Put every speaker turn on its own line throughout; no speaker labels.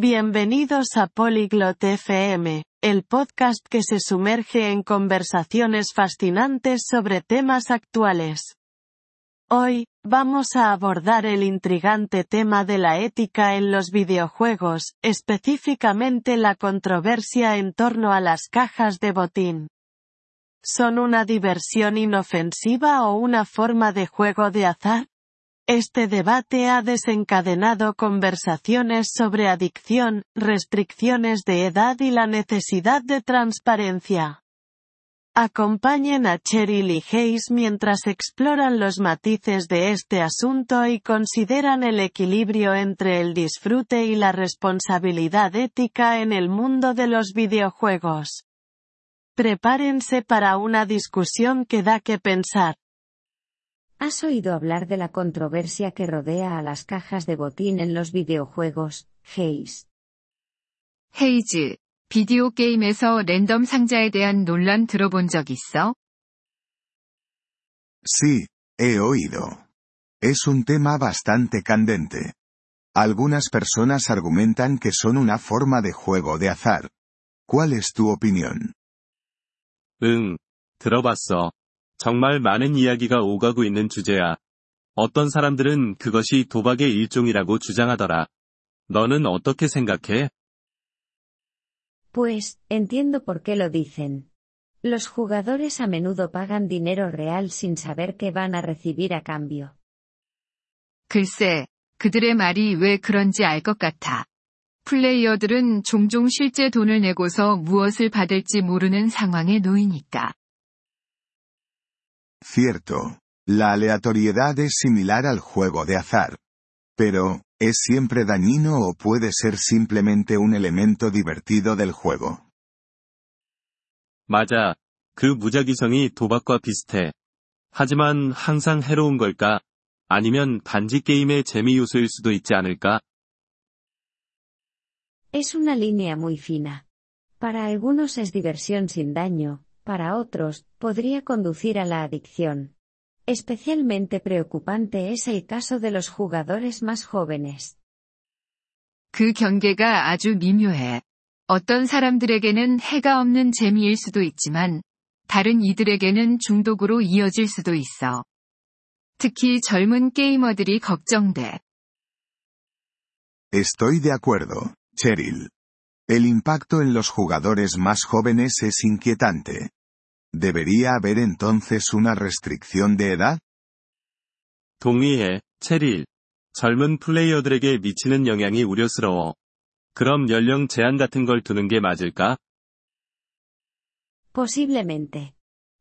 Bienvenidos a Polyglot FM, el podcast que se sumerge en conversaciones fascinantes sobre temas actuales. Hoy, vamos a abordar el intrigante tema de la ética en los videojuegos, específicamente la controversia en torno a las cajas de botín. ¿Son una diversión inofensiva o una forma de juego de azar? Este debate ha desencadenado conversaciones sobre adicción, restricciones de edad y la necesidad de transparencia. Acompañen a Cheryl y Hayes mientras exploran los matices de este asunto y consideran el equilibrio entre el disfrute y la responsabilidad ética en el mundo de los videojuegos. Prepárense para una discusión que da que pensar.
¿Has oído hablar de la controversia que rodea a las cajas de botín en los videojuegos, Hayes?
헤이즈, 비디오 게임에서 랜덤 상자에 대한 논란 들어본 적 있어?
Sí, he oído. Es un tema bastante candente. Algunas personas argumentan que son una forma de juego de azar. ¿Cuál es tu opinión?
응, 들어봤어. 정말 많은 이야기가 오가고 있는 주제야. 어떤 사람들은 그것이 도박의 일종이라고 주장하더라. 너는 어떻게 생각해?
Pues, entiendo por qué lo dicen. Los jugadores a menudo pagan dinero real sin saber qué van a recibir a cambio.
글쎄, 그들의 말이 왜 그런지 알 것 같아. 플레이어들은 종종 실제 돈을 내고서 무엇을 받을지 모르는 상황에 놓이니까.
Cierto. La aleatoriedad es similar al juego de azar. Pero, ¿es siempre dañino o puede ser simplemente un elemento divertido del juego?
맞아. 그 무작위성이 도박과 비슷해. 하지만 항상 해로운 걸까? 아니면 단지 게임의 재미 요소일 수도 있지 않을까?
Es una línea muy fina. Para algunos es diversión sin daño, para otros, podría conducir a la adicción. Especialmente preocupante es el caso de los jugadores más jóvenes.
그 경계가 아주 미묘해. 어떤 사람들에게는 해가 없는 재미일 수도 있지만, 다른 이들에게는 중독으로 이어질 수도 있어. 특히 젊은 게이머들이 걱정돼.
Estoy de acuerdo, Cheryl. El impacto en los jugadores más jóvenes es inquietante. ¿Debería haber entonces una restricción de edad?
동의해, 체릴. 젊은 플레이어들에게 미치는 영향이 우려스러워. 그럼 연령 제한 같은 걸 두는 게 맞을까?
Posiblemente.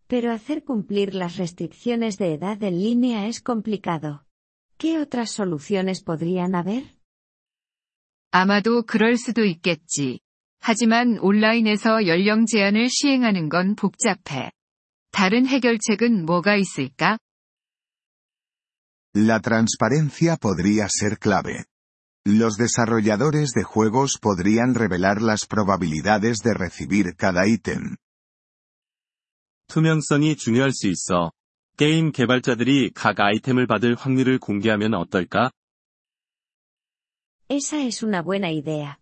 Pero hacer cumplir las restricciones de edad en línea es complicado. ¿Qué otras soluciones podrían haber?
아마도 그럴 수도 있겠지. 하지만 온라인에서 연령 제한을 시행하는 건 복잡해. 다른 해결책은 뭐가 있을까?
La transparencia podría ser clave. Los desarrolladores de juegos podrían revelar las probabilidades de recibir cada ítem.
투명성이 중요할 수 있어. 게임 개발자들이 각 아이템을 받을 확률을 공개하면 어떨까?
Esa es una buena idea.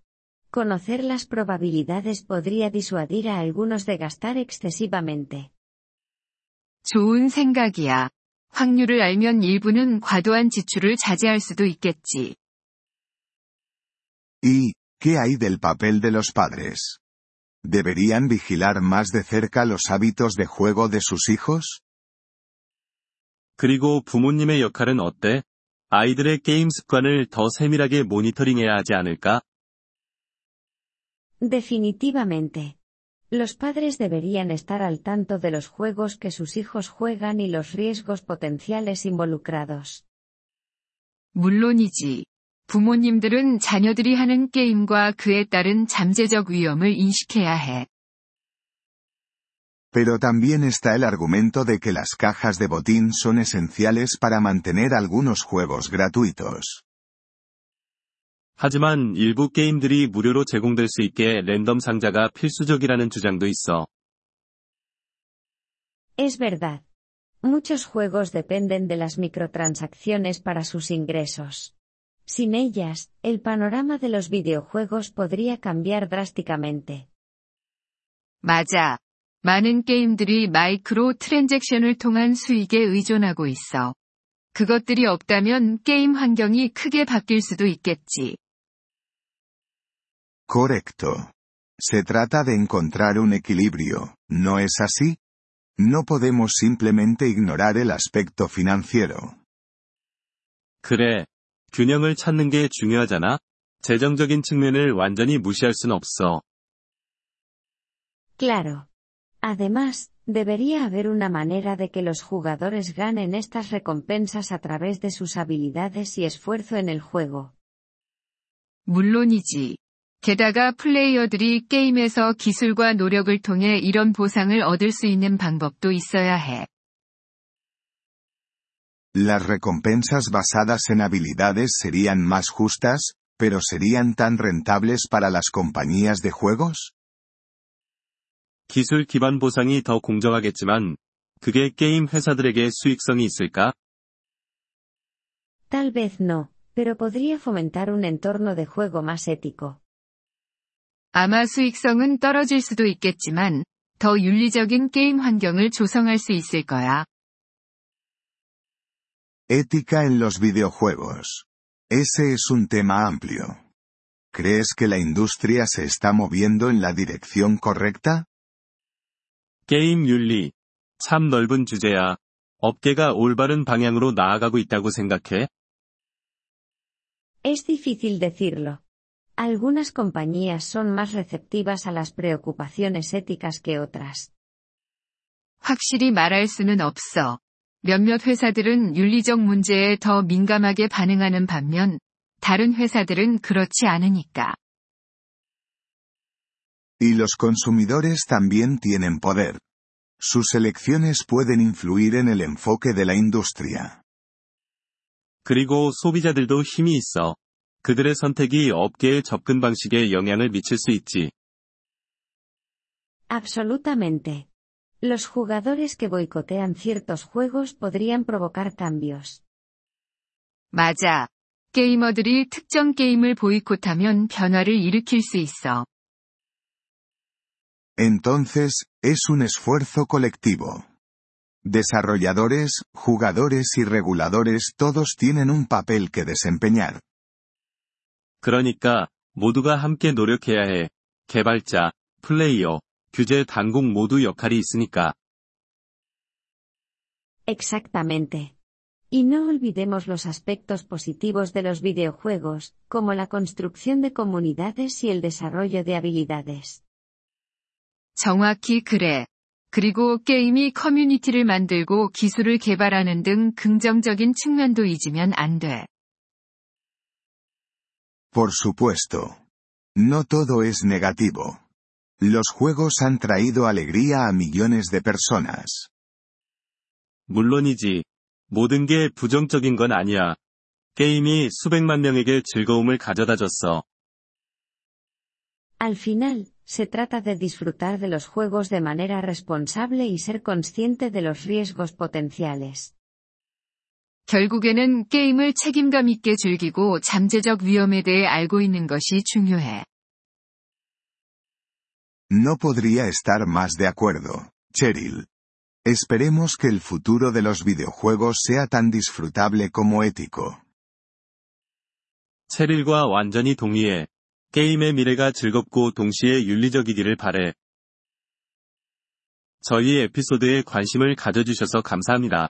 Conocer las probabilidades podría disuadir a algunos de gastar excesivamente.
좋은 생각이야. 확률을 알면 일부는 과도한 지출을 자제할 수도 있겠지.
¿Y, qué hay del papel de los padres? ¿Deberían vigilar más de cerca los hábitos de juego de sus hijos?
그리고 부모님의 역할은 어때? 아이들의 게임 습관을 더 세밀하게 모니터링해야 하지 않을까?
Definitivamente. Los padres deberían estar al tanto de los juegos que sus hijos juegan y los riesgos potenciales involucrados.
물론이지. 부모님들은 자녀들이 하는 게임과 그에 따른 잠재적 위험을 인식해야 해.
Pero también está el argumento de que las cajas de botín son esenciales para mantener algunos juegos gratuitos.
하지만 일부 게임들이 무료로 제공될 수 있게 랜덤 상자가 필수적이라는 주장도 있어.
Es verdad. Muchos juegos dependen de las microtransacciones para sus ingresos. Sin ellas, el panorama de los videojuegos podría cambiar drásticamente.
맞아. 많은 게임들이 마이크로 트랜잭션을 통한 수익에 의존하고 있어. 그것들이 없다면 게임 환경이 크게 바뀔 수도 있겠지.
Correcto. Se trata de encontrar un equilibrio, ¿no es así? No podemos simplemente ignorar el aspecto financiero.
그래. 균형을 찾는 게 중요하잖아. 재정적인 측면을 완전히 무시할 순 없어.
Claro. Además, debería haber una manera de que los jugadores ganen estas recompensas a través de sus habilidades y esfuerzo en el juego.
물론이지. 게다가 플레이어들이 게임에서 기술과 노력을 통해 이런 보상을 얻을 수 있는 방법도 있어야 해.
Las recompensas basadas en habilidades serían más justas, pero serían tan rentables para las compañías de juegos?
기술 기반 보상이 더 공정하겠지만, 그게 게임 회사들에게 수익성이 있을까?
Tal vez no, pero podría fomentar un entorno de juego más ético.
아마 수익성은 떨어질 수도 있겠지만, 더 윤리적인 게임 환경을 조성할 수 있을 거야.
Ética en los videojuegos. Ese es un tema amplio. ¿Crees que la industria se está moviendo en la dirección correcta?
게임 윤리. 참 넓은 주제야. 업계가 올바른 방향으로 나아가고 있다고 생각해?
Es difícil decirlo. Algunas compañías son más receptivas a las preocupaciones éticas que otras.
확실히 말할 수는 없어. 몇몇 회사들은 윤리적 문제에 더 민감하게 반응하는 반면, 다른 회사들은 그렇지 않으니까.
Y los consumidores también tienen poder. Sus elecciones pueden influir en el enfoque de la industria.
그리고 소비자들도 힘이 있어. 그들의 선택이 업계의 접근 방식에 영향을 미칠 수 있지.
Absolutamente. Los jugadores que boicotean ciertos juegos podrían provocar cambios.
맞아. 게이머들이 특정 게임을 보이콧하면 변화를 일으킬 수 있어.
Entonces, es un esfuerzo colectivo. Desarrolladores, jugadores y reguladores todos tienen un papel que desempeñar.
그러니까, 모두가 함께 노력해야 해. 개발자, 플레이어, 규제 당국 모두 역할이 있으니까.
Exactamente. Y no olvidemos los aspectos positivos de los videojuegos, como la construcción de comunidades y el desarrollo de habilidades.
정확히 그래. 그리고 게임이 커뮤니티를 만들고 기술을 개발하는 등 긍정적인 측면도 잊으면 안 돼.
Por supuesto. No todo es negativo. Los juegos han traído alegría a millones de personas.
물론이지. 모든 게 부정적인 건 아니야. 게임이 수백만 명에게 즐거움을 가져다 줬어.
Al final, se trata de disfrutar de los juegos de manera responsable y ser consciente de los riesgos potenciales.
결국에는 게임을 책임감 있게 즐기고 잠재적 위험에 대해 알고 있는 것이 중요해.
No podría estar más de acuerdo, Cheryl. Esperemos que el futuro de los videojuegos sea tan disfrutable como ético.
체릴과 완전히 동의해. 게임의 미래가 즐겁고 동시에 윤리적이기를 바래. 저희 에피소드에 관심을 가져주셔서 감사합니다.